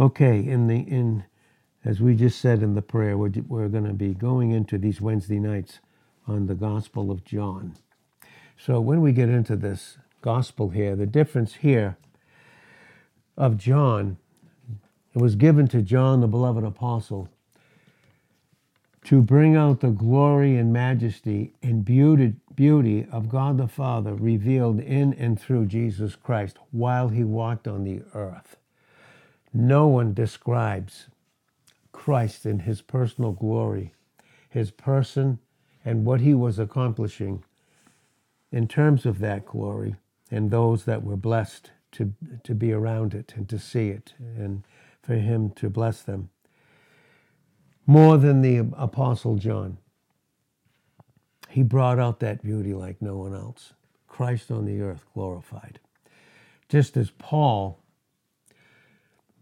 Okay, in the in as we just said in the prayer, we're, we're going to be going into these Wednesday nights on the Gospel of John. So when we get into this gospel here, the difference here of John, it was given to John, the beloved apostle, to bring out the glory and majesty and beauty, beauty of God the Father revealed in and through Jesus Christ while he walked on the earth. No one describes Christ in his personal glory, his person, and what he was accomplishing in terms of that glory and those that were blessed to, to be around it and to see it and for him to bless them more than the Apostle John. He brought out that beauty like no one else. Christ on the earth glorified. Just as Paul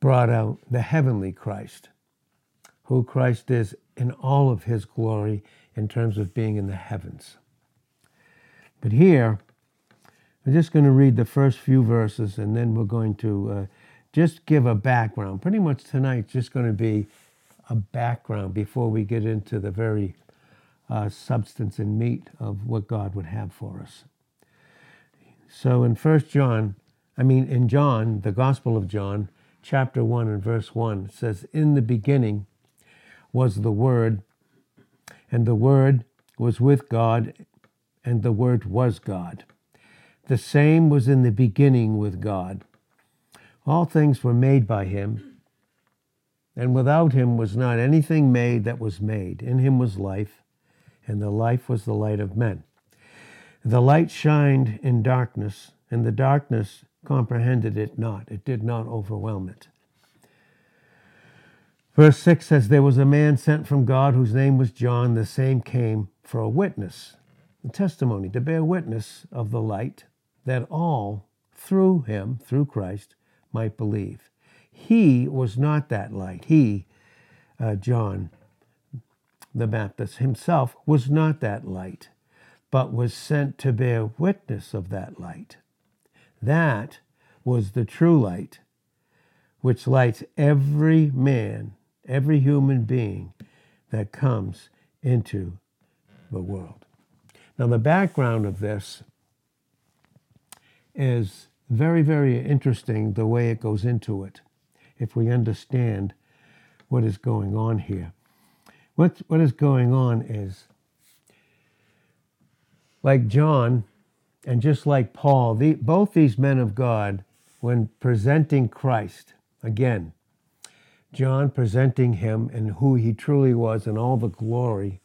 brought out the heavenly Christ, who Christ is in all of his glory in terms of being in the heavens. But here, we're just going to read the first few verses and then we're going to uh, just give a background. Pretty much tonight's just going to be a background before we get into the very uh, substance and meat of what God would have for us. So in First John, I mean in John, the Gospel of John, chapter 1 and verse 1, it says, In the beginning was the Word, and the Word was with God, and the Word was God. The same was in the beginning with God. All things were made by him, and without him was not anything made that was made. In him was life, and the life was the light of men. The light shined in darkness, and the darkness comprehended it not. It did not overwhelm it. Verse 6 says, There was a man sent from God whose name was John. The same came for a witness, a testimony, to bear witness of the light, that all through him, through Christ, might believe. He was not that light. He, uh, John the Baptist himself, was not that light, but was sent to bear witness of that light. That was the true light, which lights every man, every human being that comes into the world. Now, the background of this is very, very interesting the way it goes into it, if we understand what is going on here. What, what is going on is, like John, and just like Paul, the, both these men of God, when presenting Christ, again, John presenting him and who he truly was and all the glory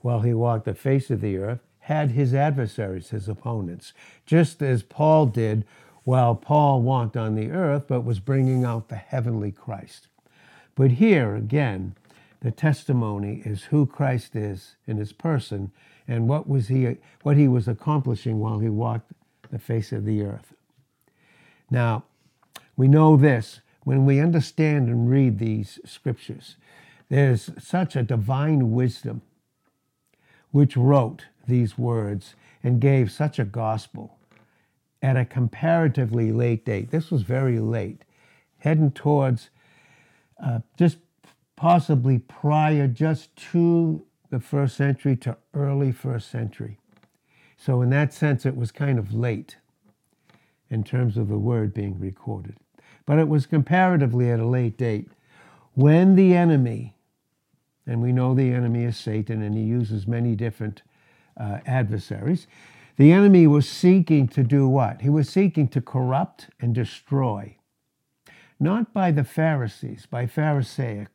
while he walked the face of the earth, had his adversaries, his opponents, just as Paul did while Paul walked on the earth, but was bringing out the heavenly Christ. But here again, the testimony is who Christ is in his person and what was he what he was accomplishing while he walked the face of the earth. Now, we know this when we understand and read these scriptures. There's such a divine wisdom which wrote these words and gave such a gospel at a comparatively late date. This was very late, heading towards uh, just possibly prior just to the first century to early first century. So, in that sense, it was kind of late in terms of the word being recorded. But it was comparatively at a late date when the enemy, and we know the enemy is Satan and he uses many different uh, adversaries, the enemy was seeking to do what? He was seeking to corrupt and destroy. Not by the Pharisees, by Pharisaic,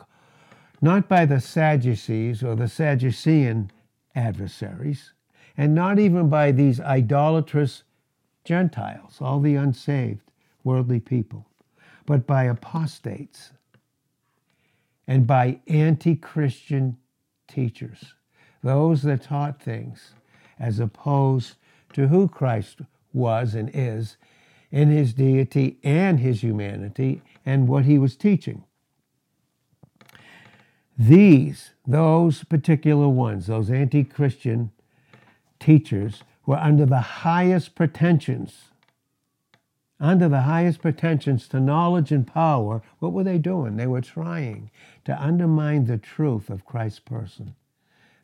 not by the Sadducees or the Sadducean adversaries, and not even by these idolatrous Gentiles, all the unsaved worldly people, but by apostates and by anti Christian teachers, those that taught things as opposed to who Christ was and is in his deity and his humanity and what he was teaching. These, those particular ones, those anti Christian teachers, were under the highest pretensions under the highest pretensions to knowledge and power, what were they doing? They were trying to undermine the truth of Christ's person.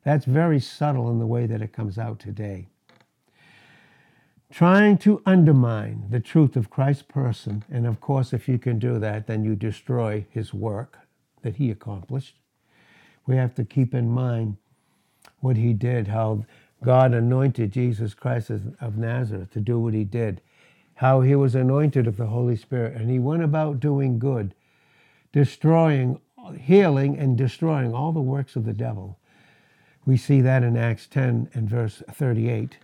That's very subtle in the way that it comes out today. Trying to undermine the truth of Christ's person, and of course, if you can do that, then you destroy his work that he accomplished. We have to keep in mind what he did, how God anointed Jesus Christ of Nazareth to do what he did how he was anointed of the Holy Spirit, and he went about doing good, destroying, healing, and destroying all the works of the devil. We see that in Acts 10 and verse 38,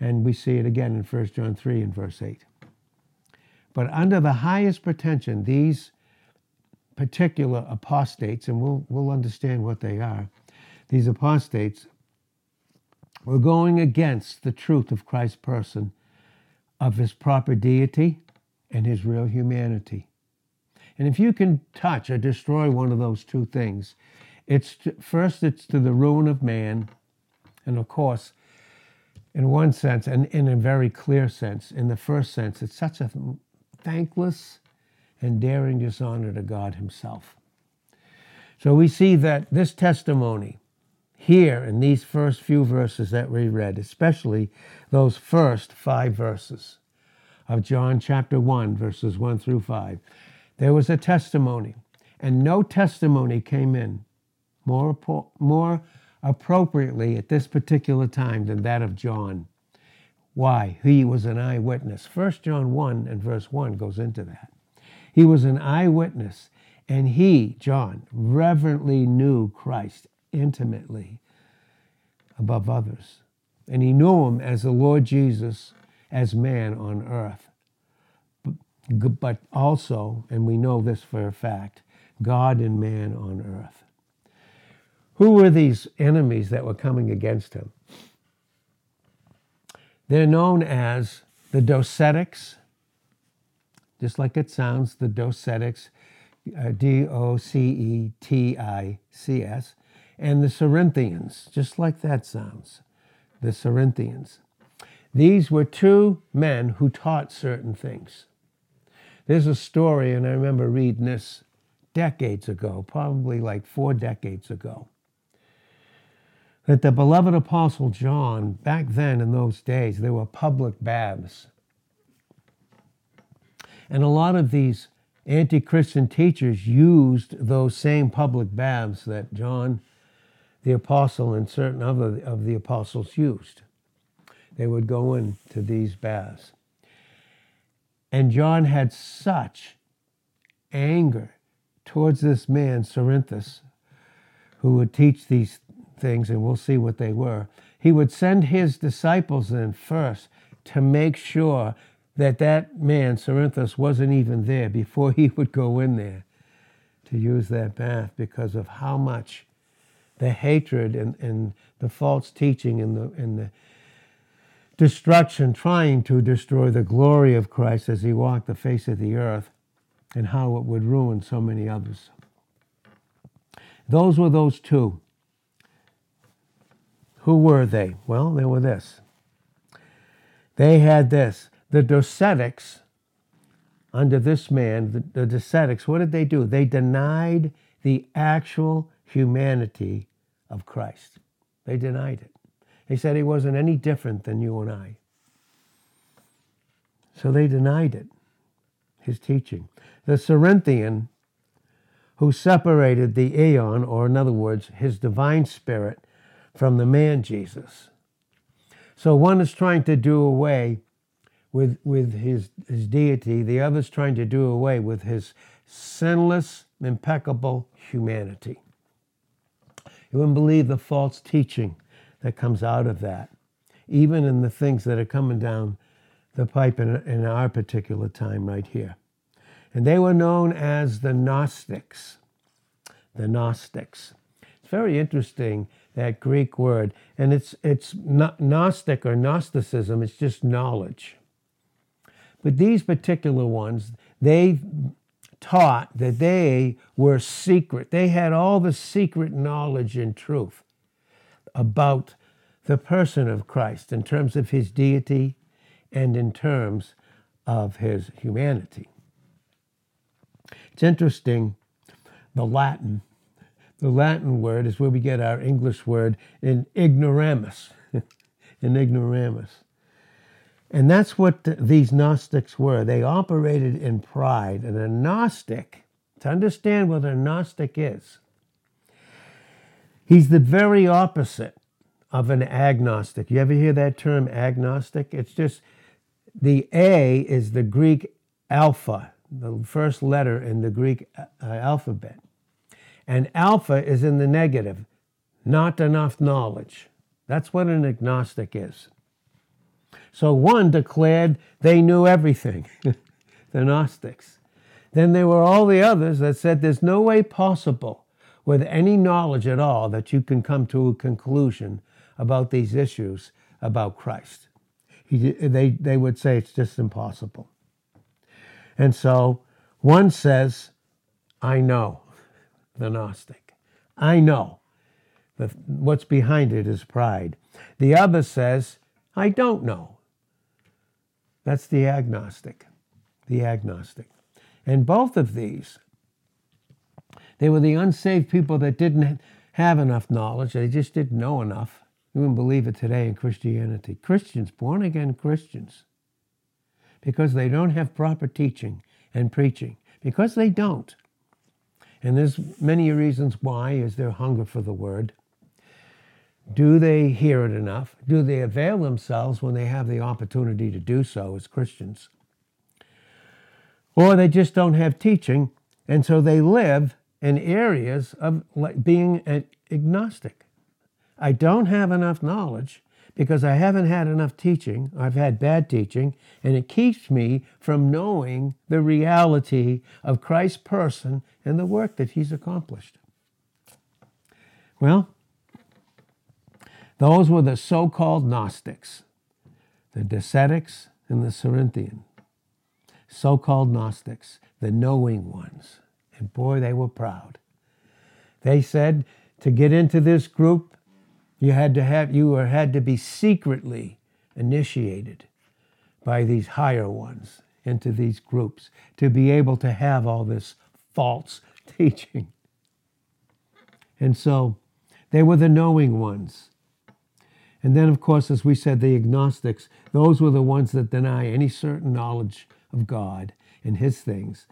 and we see it again in 1 John 3 and verse 8. But under the highest pretension, these particular apostates, and we'll, we'll understand what they are, these apostates were going against the truth of Christ's person of his proper deity and his real humanity. And if you can touch or destroy one of those two things, it's to, first it's to the ruin of man, and of course, in one sense, and in a very clear sense, in the first sense, it's such a thankless and daring dishonor to God Himself. So we see that this testimony here in these first few verses that we read, especially those first five verses of John chapter 1, verses 1 through 5. There was a testimony, and no testimony came in more, more appropriately at this particular time than that of John. Why? He was an eyewitness. First John 1 and verse 1 goes into that. He was an eyewitness, and he, John, reverently knew Christ intimately above others. And he knew him as the Lord Jesus as man on earth. But also, and we know this for a fact, God and man on earth. Who were these enemies that were coming against him? They're known as the Docetics, just like it sounds, the Docetics, uh, D O C E T I C S and the Cerinthians, just like that sounds, the Cerinthians. These were two men who taught certain things. There's a story, and I remember reading this decades ago, probably like four decades ago, that the beloved Apostle John, back then in those days, there were public baths. And a lot of these anti Christian teachers used those same public baths that John the apostle and certain other of the apostles used. They would go into these baths. And John had such anger towards this man, Cerinthus, who would teach these things, and we'll see what they were. He would send his disciples in first to make sure that that man, Cerinthus, wasn't even there before he would go in there to use that bath because of how much the hatred and, and the false teaching and the, and the destruction, trying to destroy the glory of Christ as he walked the face of the earth, and how it would ruin so many others. Those were those two. Who were they? Well, they were this. They had this. The Docetics, under this man, the, the Docetics, what did they do? They denied the actual humanity of Christ. They denied it. They said he wasn't any different than you and I. So they denied it, his teaching. The Cerinthian, who separated the aeon, or in other words, his divine spirit, from the man Jesus. So one is trying to do away with, with his, his deity, the other is trying to do away with his sinless, impeccable humanity. You wouldn't believe the false teaching that comes out of that, even in the things that are coming down the pipe in, in our particular time right here. And they were known as the Gnostics. The Gnostics. It's very interesting that Greek word, and it's it's not Gnostic or Gnosticism. It's just knowledge. But these particular ones, they taught that they were secret. They had all the secret knowledge and truth about the person of Christ in terms of his deity and in terms of his humanity. It's interesting, the Latin, the Latin word is where we get our English word in ignoramus, in ignoramus. And that's what these Gnostics were. They operated in pride. And a Gnostic, to understand what a Gnostic is, he's the very opposite of an agnostic. You ever hear that term agnostic? It's just the A is the Greek alpha, the first letter in the Greek uh, alphabet. And alpha is in the negative, not enough knowledge. That's what an agnostic is. So one declared they knew everything, the Gnostics. Then there were all the others that said there's no way possible with any knowledge at all that you can come to a conclusion about these issues about Christ. He, they, they would say it's just impossible. And so one says, I know, the Gnostic. I know. that what's behind it is pride. The other says, I don't know. That's the agnostic. The agnostic. And both of these, they were the unsaved people that didn't have enough knowledge, they just didn't know enough. You wouldn't believe it today in Christianity. Christians, born again Christians, because they don't have proper teaching and preaching, because they don't. And there's many reasons why is their hunger for the word. Do they hear it enough? Do they avail themselves when they have the opportunity to do so as Christians? Or they just don't have teaching, and so they live in areas of being agnostic. I don't have enough knowledge because I haven't had enough teaching. I've had bad teaching, and it keeps me from knowing the reality of Christ's person and the work that he's accomplished. Well, those were the so called Gnostics, the Docetics and the Cerinthian. So called Gnostics, the knowing ones. And boy, they were proud. They said to get into this group, you had to have you were, had to be secretly initiated by these higher ones into these groups to be able to have all this false teaching. And so they were the knowing ones. And then, of course, as we said, the agnostics, those were the ones that deny any certain knowledge of God and His things.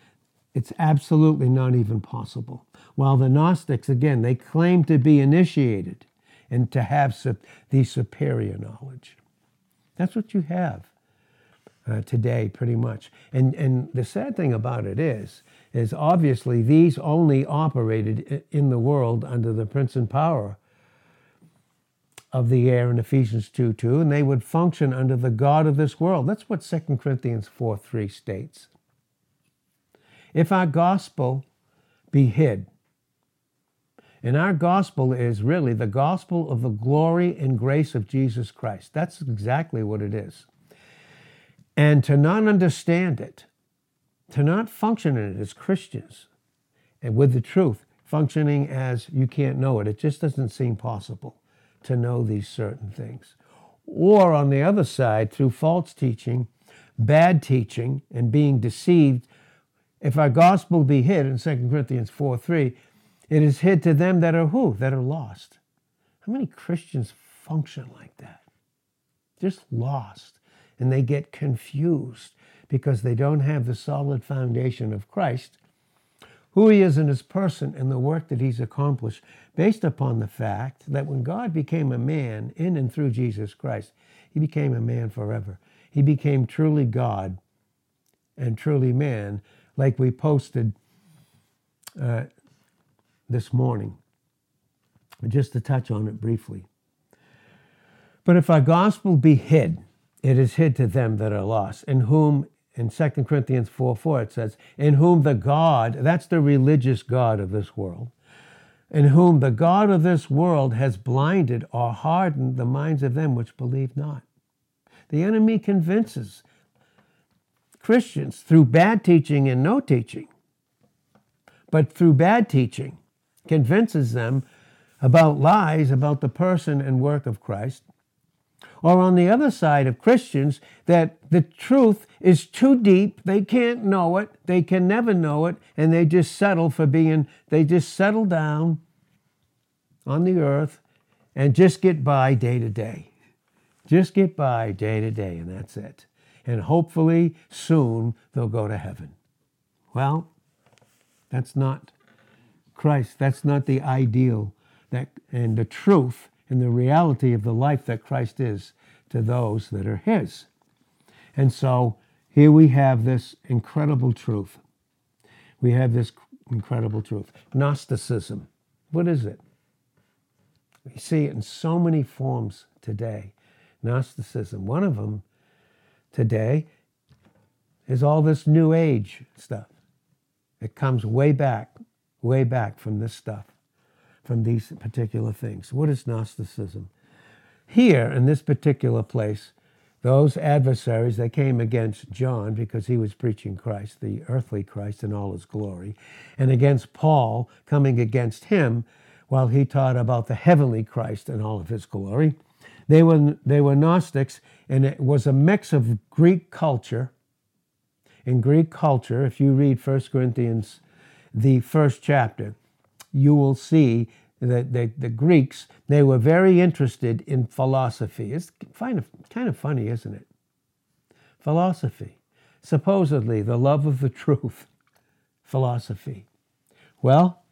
It's absolutely not even possible. While the Gnostics, again, they claim to be initiated and to have the superior knowledge. That's what you have uh, today, pretty much. And, and the sad thing about it is, is obviously these only operated in the world under the prince and power of the air in Ephesians 2 2, and they would function under the God of this world. That's what 2 Corinthians 4 3 states. If our gospel be hid, and our gospel is really the gospel of the glory and grace of Jesus Christ. That's exactly what it is. And to not understand it, to not function in it as Christians, and with the truth, functioning as you can't know it, it just doesn't seem possible to know these certain things. Or on the other side, through false teaching, bad teaching, and being deceived, if our gospel be hid in 2 Corinthians 4 3, it is hid to them that are who? That are lost. How many Christians function like that? Just lost. And they get confused because they don't have the solid foundation of Christ who he is in his person and the work that he's accomplished, based upon the fact that when God became a man in and through Jesus Christ, he became a man forever. He became truly God and truly man, like we posted uh, this morning. Just to touch on it briefly. But if our gospel be hid, it is hid to them that are lost, in whom in 2 Corinthians 4 4, it says, In whom the God, that's the religious God of this world, in whom the God of this world has blinded or hardened the minds of them which believe not. The enemy convinces Christians through bad teaching and no teaching, but through bad teaching, convinces them about lies about the person and work of Christ Or on the other side of Christians, that the truth is too deep, they can't know it, they can never know it, and they just settle for being, they just settle down on the earth and just get by day to day. Just get by day to day, and that's it. And hopefully soon they'll go to heaven. Well, that's not Christ. That's not the ideal that and the truth and the reality of the life that Christ is to those that are his. And so here we have this incredible truth. We have this incredible truth. Gnosticism. What is it? We see it in so many forms today. Gnosticism. One of them today is all this New Age stuff. It comes way back, way back from this stuff, from these particular things. What is Gnosticism? Here, in this particular place, those adversaries that came against John because he was preaching Christ, the earthly Christ in all his glory, and against Paul coming against him while he taught about the heavenly Christ in all of his glory. They were, they were Gnostics, and it was a mix of Greek culture. In Greek culture, if you read 1 Corinthians, the first chapter, you will see that the, the Greeks, they were very interested in philosophy. It's kind of, kind of funny, isn't it? Philosophy. Supposedly, the love of the truth. Philosophy. Well,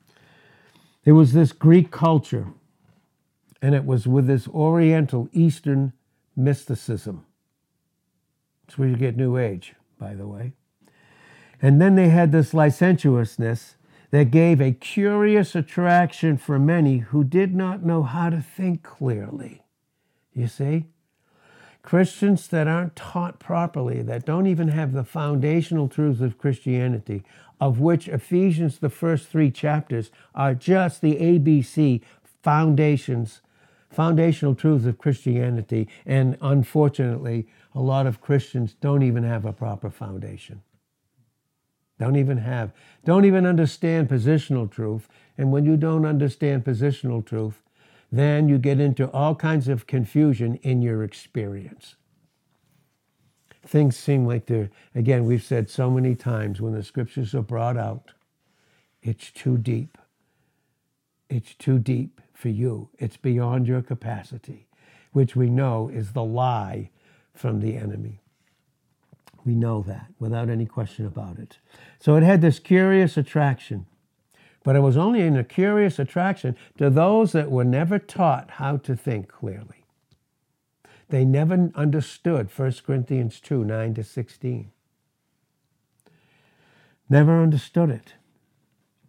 there was this Greek culture, and it was with this Oriental Eastern mysticism. It's where you get New Age, by the way. And then they had this licentiousness that gave a curious attraction for many who did not know how to think clearly. You see? Christians that aren't taught properly, that don't even have the foundational truths of Christianity, of which Ephesians, the first three chapters, are just the ABC foundations, foundational truths of Christianity. And unfortunately, a lot of Christians don't even have a proper foundation. Don't even have, don't even understand positional truth. And when you don't understand positional truth, then you get into all kinds of confusion in your experience. Things seem like they're, again, we've said so many times when the scriptures are brought out, it's too deep. It's too deep for you. It's beyond your capacity, which we know is the lie from the enemy. We know that without any question about it. So it had this curious attraction. But it was only in a curious attraction to those that were never taught how to think clearly. They never understood 1 Corinthians 2 9 to 16. Never understood it.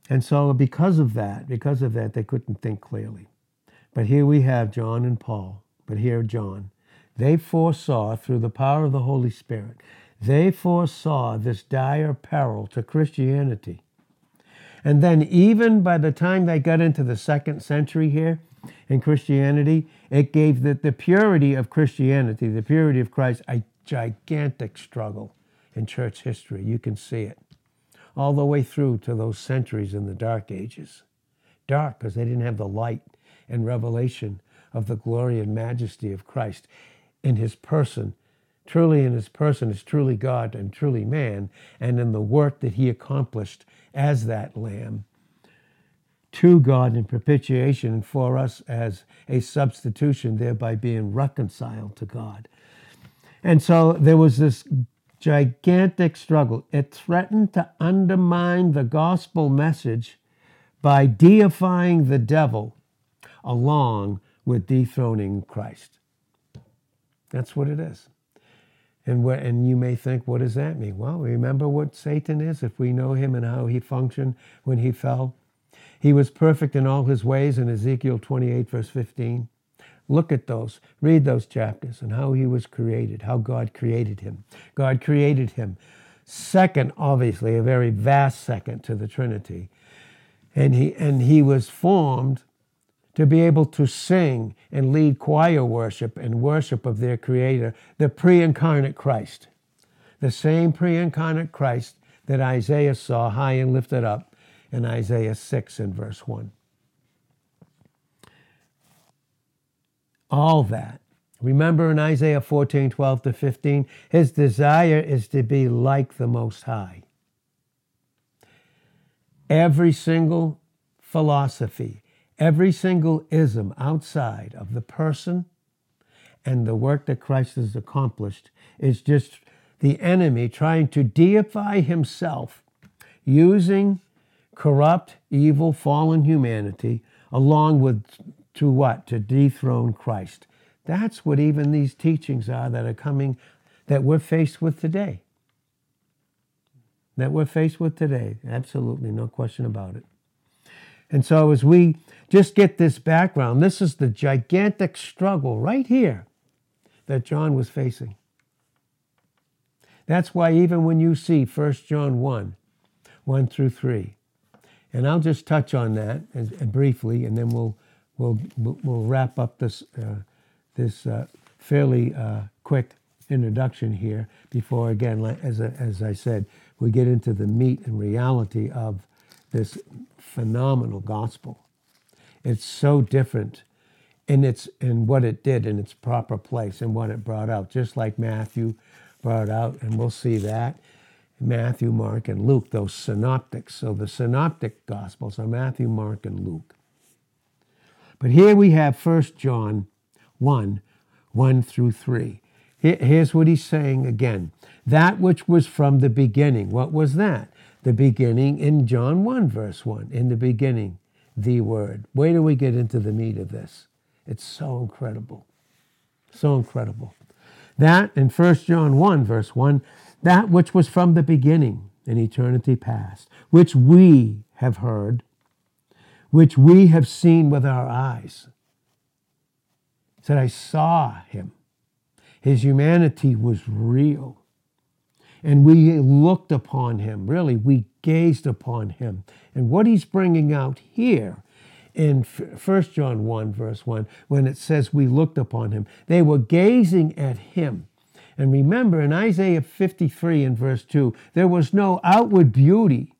And so, because of that, because of that, they couldn't think clearly. But here we have John and Paul, but here John. They foresaw through the power of the Holy Spirit, they foresaw this dire peril to Christianity and then, even by the time they got into the second century here in Christianity, it gave the, the purity of Christianity, the purity of Christ, a gigantic struggle in church history. You can see it all the way through to those centuries in the Dark Ages. Dark because they didn't have the light and revelation of the glory and majesty of Christ in his person truly in his person is truly God and truly man, and in the work that he accomplished as that lamb to God in propitiation for us as a substitution, thereby being reconciled to God. And so there was this gigantic struggle. It threatened to undermine the gospel message by deifying the devil along with dethroning Christ. That's what it is. And, what, and you may think, what does that mean? Well, remember what Satan is if we know him and how he functioned when he fell. He was perfect in all his ways in Ezekiel 28, verse 15. Look at those, read those chapters and how he was created, how God created him. God created him. Second, obviously, a very vast second to the Trinity. And he, and he was formed to be able to sing and lead choir worship and worship of their Creator, the pre incarnate Christ. The same pre incarnate Christ that Isaiah saw high and lifted up in Isaiah 6 and verse 1. All that Remember in Isaiah 14, 12 to 15, his desire is to be like the Most High. Every single philosophy, every single ism outside of the person and the work that Christ has accomplished is just the enemy trying to deify himself using corrupt, evil, fallen humanity along with to what? To dethrone Christ. That's what even these teachings are that are coming, that we're faced with today. That we're faced with today. Absolutely, no question about it. And so, as we just get this background, this is the gigantic struggle right here that John was facing. That's why, even when you see 1 John 1 1 through 3, and I'll just touch on that as, briefly, and then we'll, we'll, we'll wrap up this, uh, this uh, fairly uh, quick introduction here before, again, as, as I said, we get into the meat and reality of this phenomenal gospel. It's so different in its in what it did in its proper place and what it brought out, just like Matthew brought out, and we'll see that. Matthew, Mark, and Luke, those synoptics. So the synoptic gospels are Matthew, Mark, and Luke. But here we have 1 John 1 1 through 3. Here's what he's saying again that which was from the beginning. What was that? The beginning in John 1, verse 1. In the beginning, the Word. Where do we get into the meat of this? It's so incredible. So incredible. That in 1 John 1, verse 1, that which was from the beginning in eternity past, which we have heard, which we have seen with our eyes. said, I saw him. His humanity was real. And we looked upon him, really, we gazed upon him. And what he's bringing out here in 1 John 1, verse 1, when it says we looked upon him, they were gazing at him and remember in Isaiah 53 and verse 2, there was no outward beauty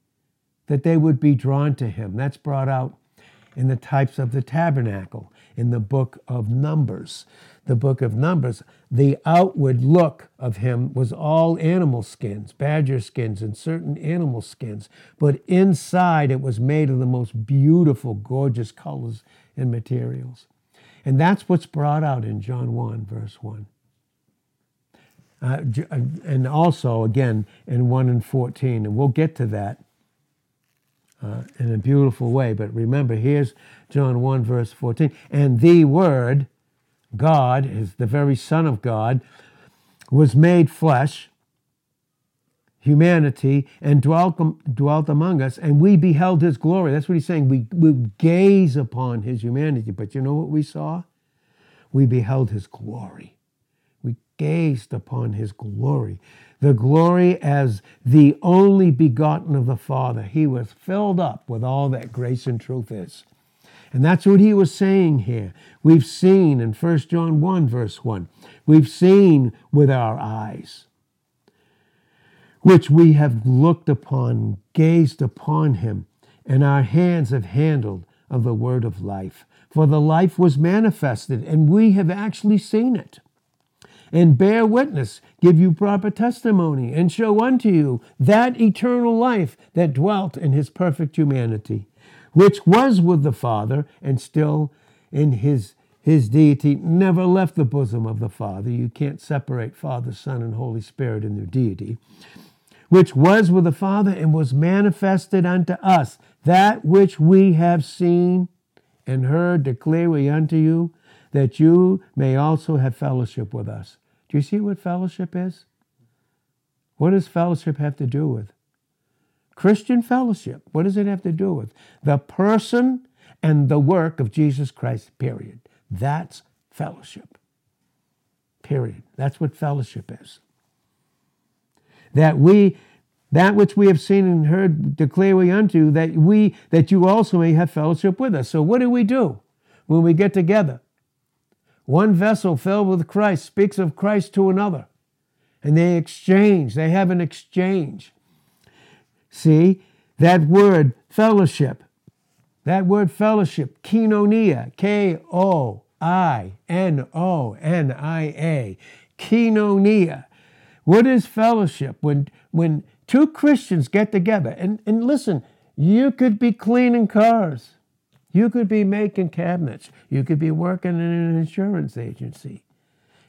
that they would be drawn to him. That's brought out in the types of the tabernacle in the book of Numbers. The book of Numbers, the outward look of him was all animal skins, badger skins, and certain animal skins. But inside it was made of the most beautiful, gorgeous colors and materials. And that's what's brought out in John 1, verse 1. Uh, uh, and also, again, in 1 and 14, and we'll get to that uh, in a beautiful way. But remember, here's John 1, verse 14. And the Word, God, is the very Son of God, was made flesh, humanity, and dwelt, dwelt among us, and we beheld his glory. That's what he's saying. We, we gaze upon his humanity. But you know what we saw? We beheld his glory gazed upon his glory, the glory as the only begotten of the Father. He was filled up with all that grace and truth is. And that's what he was saying here. We've seen in 1 John 1, verse 1, we've seen with our eyes, which we have looked upon, gazed upon him, and our hands have handled of the word of life. For the life was manifested, and we have actually seen it and bear witness, give you proper testimony, and show unto you that eternal life that dwelt in his perfect humanity, which was with the Father and still in his his deity never left the bosom of the Father. You can't separate Father, Son, and Holy Spirit in their deity. Which was with the Father and was manifested unto us. That which we have seen and heard declare we unto you, that you may also have fellowship with us. Do you see what fellowship is? What does fellowship have to do with? Christian fellowship. What does it have to do with? The person and the work of Jesus Christ, period. That's fellowship. Period. That's what fellowship is. That we that which we have seen and heard declare we unto that we that you also may have fellowship with us. So what do we do when we get together? One vessel filled with Christ speaks of Christ to another. And they exchange, they have an exchange. See, that word fellowship, that word fellowship, koinonia, K O I, N O N I A. Koinonia. What is fellowship? When, when two Christians get together, and, and listen, you could be cleaning cars, you could be making cabinets, you could be working in an insurance agency,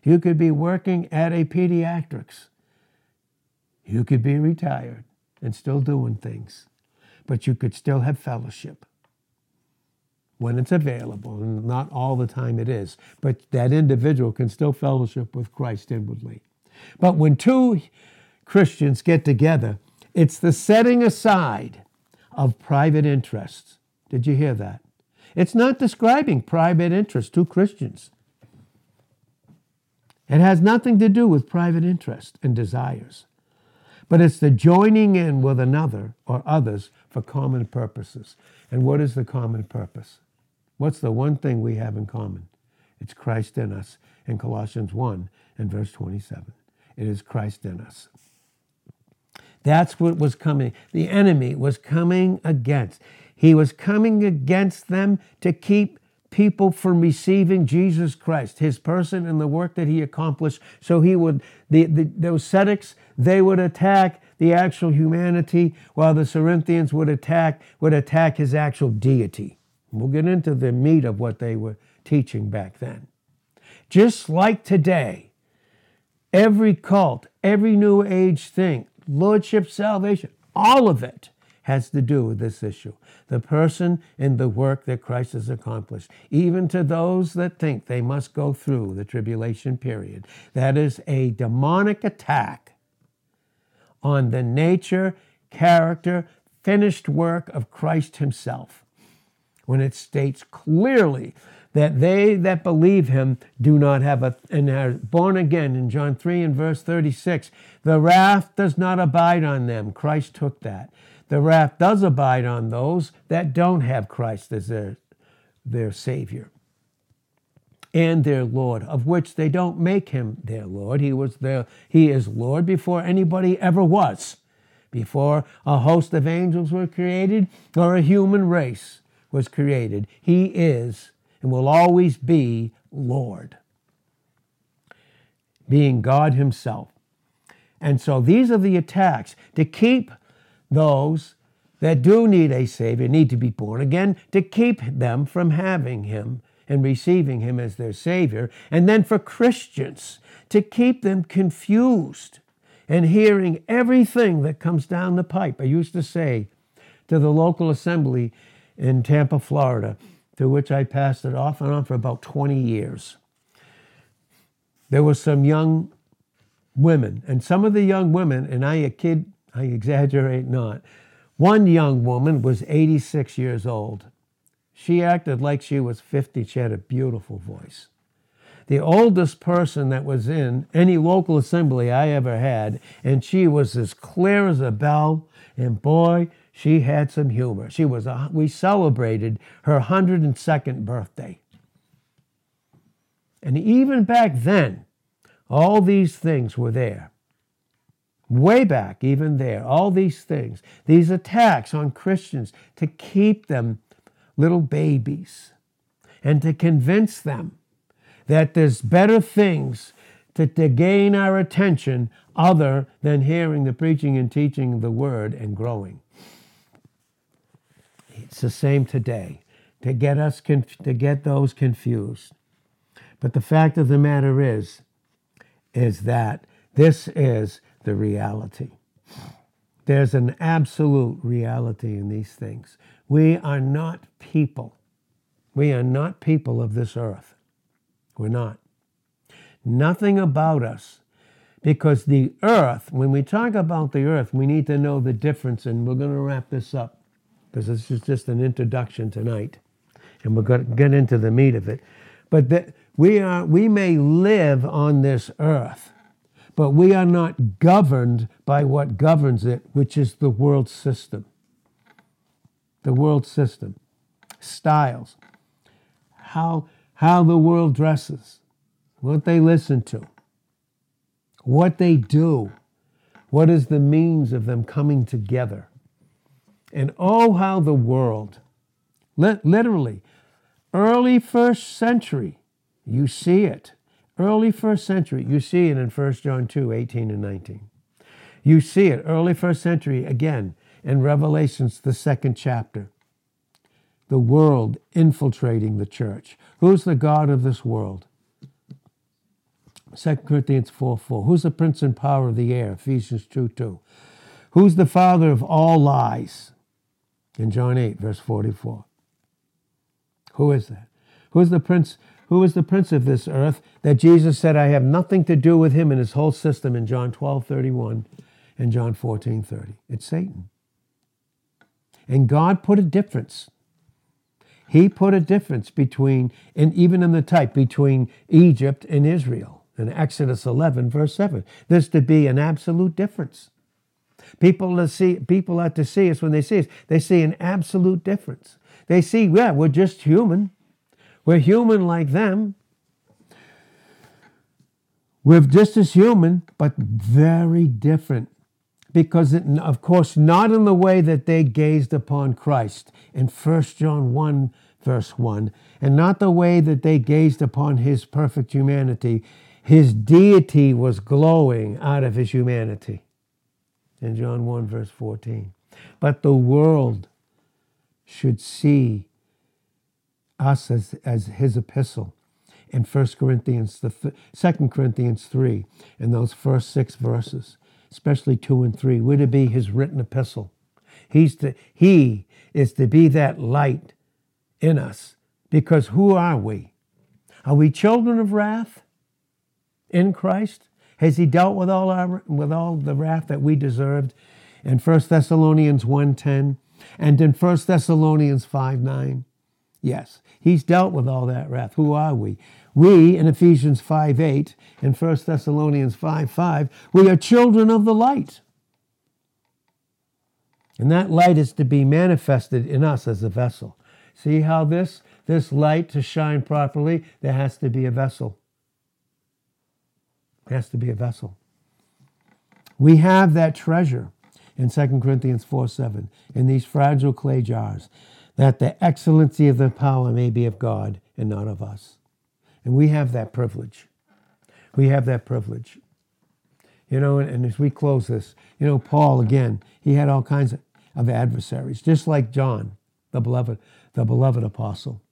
you could be working at a pediatrics, you could be retired and still doing things, but you could still have fellowship when it's available, and not all the time it is. But that individual can still fellowship with Christ inwardly. But when two Christians get together, it's the setting aside of private interests. Did you hear that? It's not describing private interest to Christians. It has nothing to do with private interest and desires, but it's the joining in with another or others for common purposes. And what is the common purpose? What's the one thing we have in common? It's Christ in us in Colossians 1 and verse 27. It is Christ in us. That's what was coming. The enemy was coming against. He was coming against them to keep people from receiving Jesus Christ, his person and the work that he accomplished. So he would, the, the, those Docetics, they would attack the actual humanity, while the Cerinthians would attack, would attack his actual deity. We'll get into the meat of what they were teaching back then. Just like today, every cult, every New Age thing, Lordship, salvation, all of it has to do with this issue the person and the work that Christ has accomplished, even to those that think they must go through the tribulation period. That is a demonic attack on the nature, character, finished work of Christ Himself when it states clearly that they that believe him do not have a and are born again in John 3 and verse 36 the wrath does not abide on them Christ took that the wrath does abide on those that don't have Christ as their their savior and their lord of which they don't make him their lord he was their he is lord before anybody ever was before a host of angels were created or a human race was created. He is and will always be Lord, being God Himself. And so these are the attacks to keep those that do need a Savior, need to be born again, to keep them from having Him and receiving Him as their Savior. And then for Christians, to keep them confused and hearing everything that comes down the pipe. I used to say to the local assembly in Tampa, Florida, to which I passed it off and on for about 20 years. There were some young women, and some of the young women, and I a kid, I exaggerate not, one young woman was 86 years old. She acted like she was 50. She had a beautiful voice. The oldest person that was in any local assembly I ever had, and she was as clear as a bell, and boy, she had some humor. She was a, we celebrated her 102nd birthday. And even back then, all these things were there. Way back, even there, all these things, these attacks on Christians to keep them little babies and to convince them that there's better things to, to gain our attention other than hearing the preaching and teaching of the word and growing. It's the same today to get us conf- to get those confused. But the fact of the matter is is that this is the reality. There's an absolute reality in these things. We are not people. We are not people of this earth. We're not. Nothing about us. Because the earth, when we talk about the earth, we need to know the difference, and we're going to wrap this up because this is just an introduction tonight, and we're going to get into the meat of it. But that we are we may live on this earth, but we are not governed by what governs it, which is the world system. The world system, styles, how how the world dresses, what they listen to, what they do, what is the means of them coming together. And oh, how the world, literally, early first century, You see it. Early first century, you see it in 1 John 2 18 and 19. You see it early first century again in Revelations, the second chapter. The world infiltrating the church. Who's the God of this world? 2 Corinthians 4 4. Who's the prince and power of the air? Ephesians 2 2. Who's the father of all lies? In John 8, verse 44. Who is that? Who's the prince? Who is the prince of this earth that Jesus said, I have nothing to do with him and his whole system in John 12 31 and John 14 30? It's Satan. And God put a difference. He put a difference between, and even in the type, between Egypt and Israel in Exodus 11, verse 7. There's to be an absolute difference. People see people are to see us when they see us. They see an absolute difference. They see, yeah, we're just human. We're human like them. We're just as human, but very different. Because, it, of course, not in the way that they gazed upon Christ in 1 John 1, verse 1, and not the way that they gazed upon his perfect humanity. His deity was glowing out of his humanity in John 1, verse 14. But the world should see us as, as his epistle in 1 Corinthians, the 2 Corinthians 3, in those first six verses, especially 2 and 3. We're to be his written epistle. He's to, he is to be that light in us. Because who are we? Are we children of wrath in Christ? Has he dealt with all our with all the wrath that we deserved in 1 Thessalonians 1:10 and in 1 Thessalonians 5:9? Yes, he's dealt with all that wrath. Who are we? We in Ephesians 5 8 and 1 Thessalonians 5 5, we are children of the light. And that light is to be manifested in us as a vessel. See how this this light to shine properly, there has to be a vessel. It has to be a vessel. We have that treasure in 2 Corinthians 4 7 in these fragile clay jars, that the excellency of the power may be of God and not of us. And we have that privilege. We have that privilege. You know, and, and as we close this, you know, Paul, again, he had all kinds of, of adversaries, just like John, the beloved, the beloved apostle.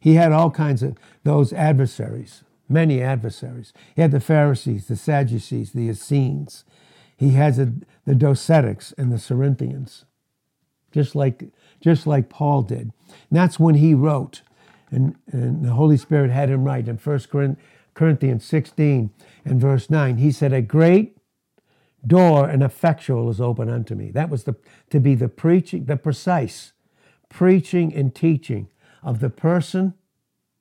He had all kinds of those adversaries many adversaries. He had the Pharisees, the Sadducees, the Essenes. He has the Docetics and the Cerinthians, just like, just like Paul did. And that's when he wrote, and, and the Holy Spirit had him write in 1 Corinthians 16 and verse 9. He said, A great door and effectual is open unto me. That was the, to be the preaching, the precise preaching and teaching of the person.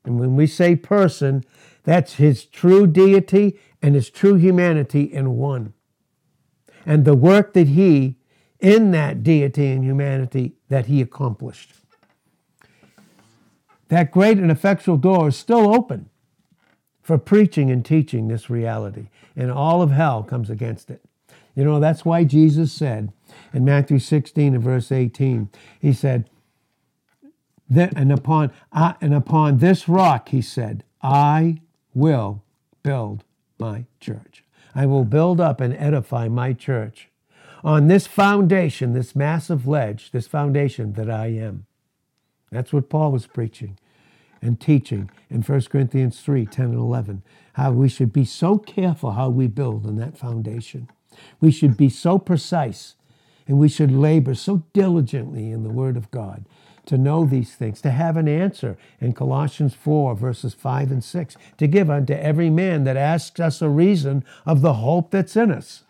And when we say person, that's his true deity and his true humanity in one. And the work that he, in that deity and humanity, that he accomplished. That great and effectual door is still open for preaching and teaching this reality, and all of hell comes against it. You know, that's why Jesus said in Matthew 16 and verse 18, he said, and upon and upon this rock, he said, I will build my church. I will build up and edify my church on this foundation, this massive ledge, this foundation that I am. That's what Paul was preaching and teaching in 1 Corinthians 3 10 and 11. How we should be so careful how we build on that foundation. We should be so precise and we should labor so diligently in the Word of God to know these things, to have an answer in Colossians 4, verses 5 and 6, to give unto every man that asks us a reason of the hope that's in us.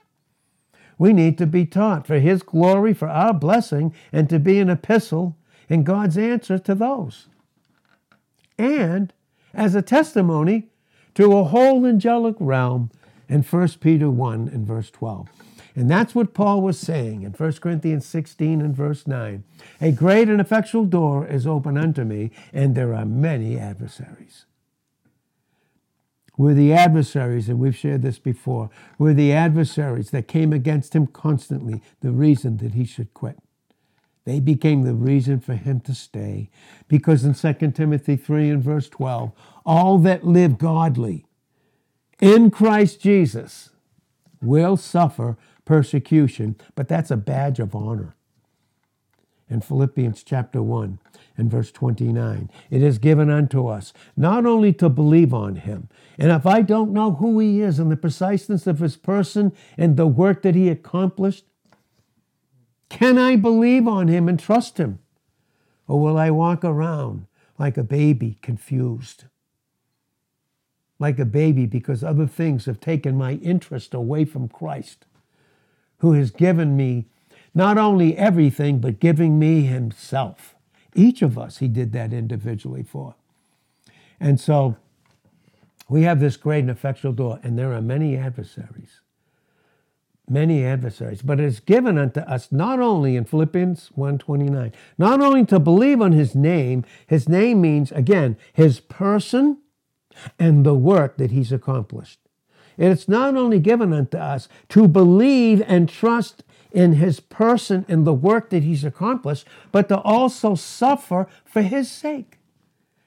We need to be taught for His glory, for our blessing, and to be an epistle in God's answer to those. And as a testimony to a whole angelic realm in 1 Peter 1 and verse 12. And that's what Paul was saying in 1 Corinthians 16 and verse 9. A great and effectual door is open unto me, and there are many adversaries. We're the adversaries, and we've shared this before. We're the adversaries that came against him constantly, the reason that he should quit. They became the reason for him to stay. Because in 2 Timothy 3 and verse 12, all that live godly in Christ Jesus will suffer persecution, but that's a badge of honor. In Philippians chapter 1 and verse 29, it is given unto us not only to believe on him, and if I don't know who he is and the preciseness of his person and the work that he accomplished, can I believe on him and trust him? Or will I walk around like a baby confused? Like a baby because other things have taken my interest away from Christ, who has given me not only everything, but giving me himself. Each of us, he did that individually for. And so we have this great and effectual door, and there are many adversaries. Many adversaries. But it is given unto us not only in philippians 1.29 not only to believe on his name his name means again his person and the work that he's accomplished. It's not only given unto us to believe and trust in his person in the work that he's accomplished but to also suffer for his sake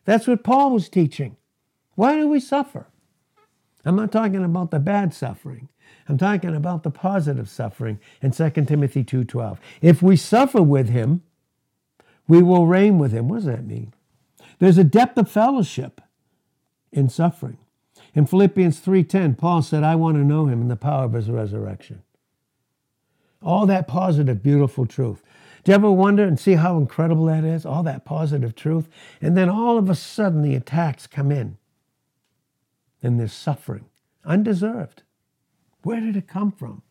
that's what paul was teaching why do we suffer i'm not talking about the bad suffering I'm talking about the positive suffering in 2 Timothy 2:12. If we suffer with him, we will reign with him. What does that mean? There's a depth of fellowship in suffering. In Philippians 3:10, Paul said, "I want to know him in the power of his resurrection." All that positive, beautiful truth. Do you ever wonder and see how incredible that is? All that positive truth. And then all of a sudden the attacks come in. And there's suffering, undeserved. Where did it come from?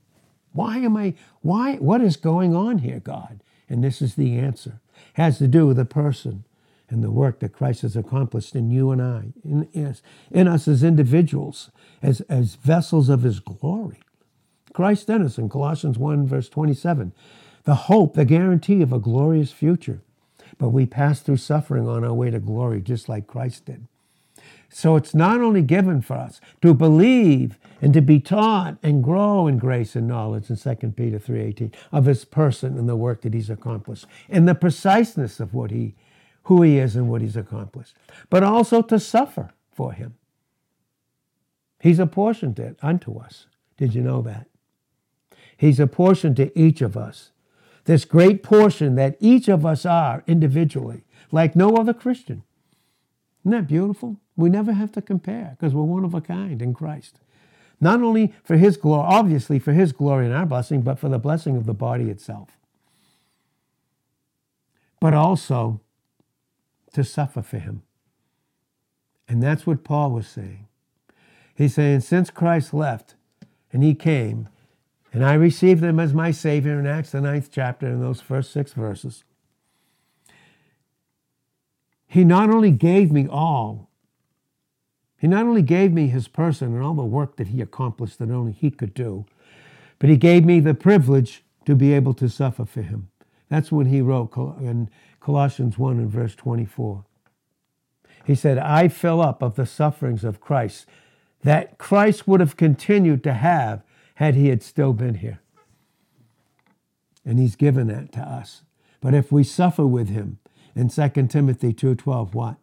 Why am I, why, what is going on here, God? And this is the answer. It has to do with the person and the work that Christ has accomplished in you and I, in, in, in us as individuals, as, as vessels of his glory. Christ in us in Colossians 1, verse 27, the hope, the guarantee of a glorious future. But we pass through suffering on our way to glory, just like Christ did. So it's not only given for us to believe and to be taught and grow in grace and knowledge in 2 Peter 3:18 of his person and the work that he's accomplished and the preciseness of what he who he is and what he's accomplished, but also to suffer for him. He's apportioned it unto us. Did you know that? He's apportioned to each of us. This great portion that each of us are individually, like no other Christian. Isn't that beautiful? We never have to compare because we're one of a kind in Christ. Not only for His glory, obviously for His glory and our blessing, but for the blessing of the body itself. But also to suffer for Him. And that's what Paul was saying. He's saying, since Christ left and He came, and I received Him as my Savior in Acts, the ninth chapter, in those first six verses, He not only gave me all he not only gave me his person and all the work that he accomplished that only he could do, but he gave me the privilege to be able to suffer for him. That's when he wrote in Colossians 1 and verse 24. He said, I fill up of the sufferings of Christ that Christ would have continued to have had he had still been here. And he's given that to us. But if we suffer with him, in 2 Timothy 2.12, what?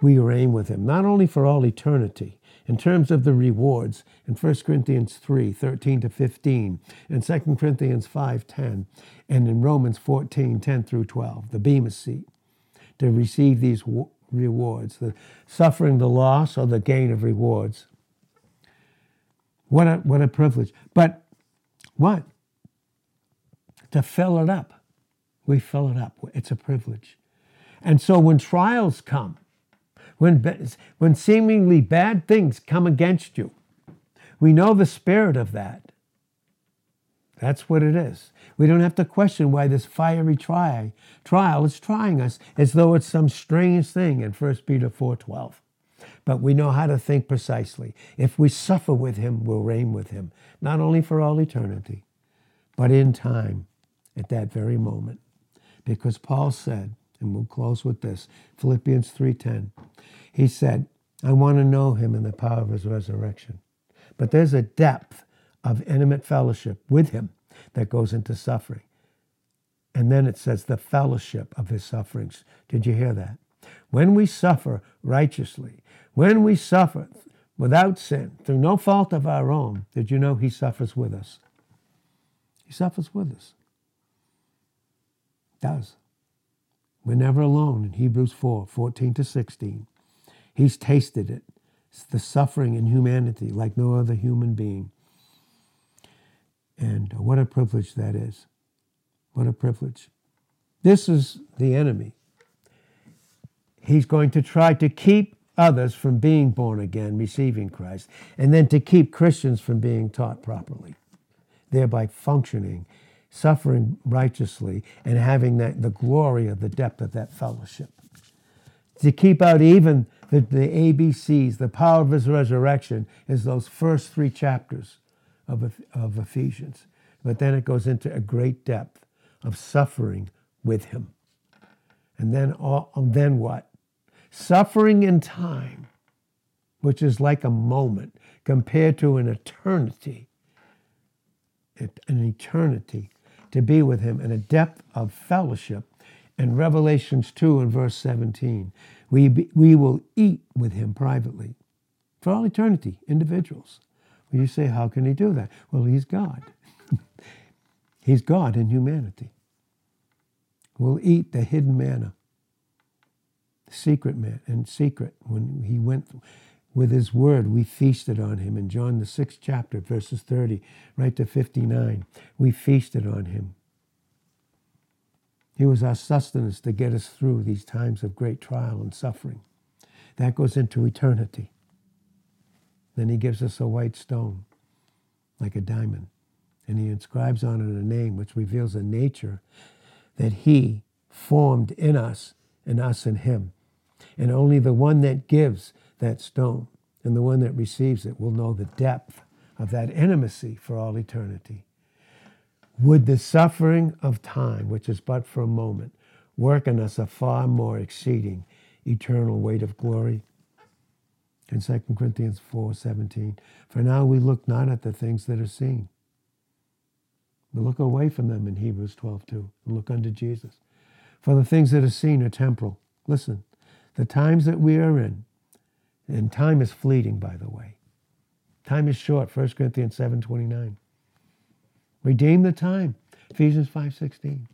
we reign with him, not only for all eternity, in terms of the rewards in 1 Corinthians 3 13 to 15, and 2 Corinthians 5 10, and in Romans 14 10 through 12, the Bema seat, to receive these rewards, the suffering the loss or the gain of rewards. What a, what a privilege. But what? To fill it up. We fill it up. It's a privilege. And so when trials come, when, when seemingly bad things come against you. We know the spirit of that. That's what it is. We don't have to question why this fiery trial, trial is trying us as though it's some strange thing in 1 Peter 4.12. But we know how to think precisely. If we suffer with him, we'll reign with him, not only for all eternity, but in time, at that very moment. Because Paul said, and we'll close with this, Philippians 3.10, he said, I want to know him in the power of his resurrection. But there's a depth of intimate fellowship with him that goes into suffering. And then it says the fellowship of his sufferings. Did you hear that? When we suffer righteously, when we suffer without sin, through no fault of our own, did you know he suffers with us? He suffers with us. Does. We're never alone in Hebrews 4 14 to 16. He's tasted it. It's the suffering in humanity like no other human being. And uh, what a privilege that is. What a privilege. This is the enemy. He's going to try to keep others from being born again, receiving Christ, and then to keep Christians from being taught properly, thereby functioning, suffering righteously, and having that, the glory of the depth of that fellowship. To keep out even the, the ABCs, the power of his resurrection, is those first three chapters of, of Ephesians. But then it goes into a great depth of suffering with him. And then, all, then what? Suffering in time, which is like a moment compared to an eternity, an eternity to be with him in a depth of fellowship. In Revelations 2 and verse 17, we, be, we will eat with him privately for all eternity, individuals. Well, you say, how can he do that? Well, he's God. he's God in humanity. We'll eat the hidden manna, secret man, and secret. When he went with his word, we feasted on him. In John, the sixth chapter, verses 30 right to 59, we feasted on him. He was our sustenance to get us through these times of great trial and suffering. That goes into eternity. Then he gives us a white stone, like a diamond, and he inscribes on it a name which reveals a nature that he formed in us and us in him. And only the one that gives that stone and the one that receives it will know the depth of that intimacy for all eternity. Would the suffering of time, which is but for a moment, work in us a far more exceeding eternal weight of glory? in 2 Corinthians 4 17. For now we look not at the things that are seen. We look away from them in Hebrews 12 2 and look unto Jesus. For the things that are seen are temporal. Listen, the times that we are in, and time is fleeting, by the way. Time is short, 1 Corinthians 7 29. Redeem the time, Ephesians 5 16.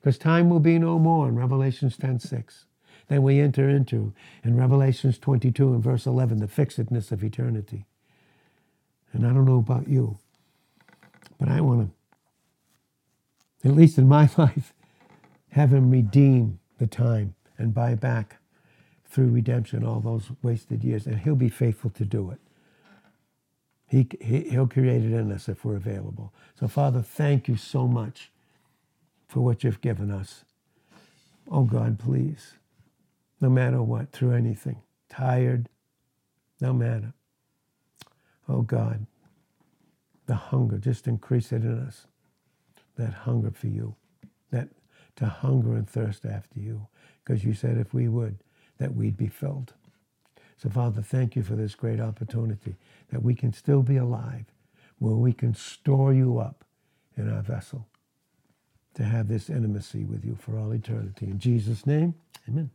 Because time will be no more in Revelations 10 6 then we enter into in Revelations 22 and verse 11 the fixedness of eternity. And I don't know about you, but I want to, at least in my life, have Him redeem the time and buy back through redemption all those wasted years. And He'll be faithful to do it. He, he, he'll create it in us if we're available. So, Father, thank you so much for what you've given us. Oh, God, please no matter what, through anything. Tired, no matter. Oh God, the hunger, just increase it in us. That hunger for you, that to hunger and thirst after you, because you said if we would, that we'd be filled. So, Father, thank you for this great opportunity that we can still be alive, where we can store you up in our vessel to have this intimacy with you for all eternity. In Jesus' name, amen.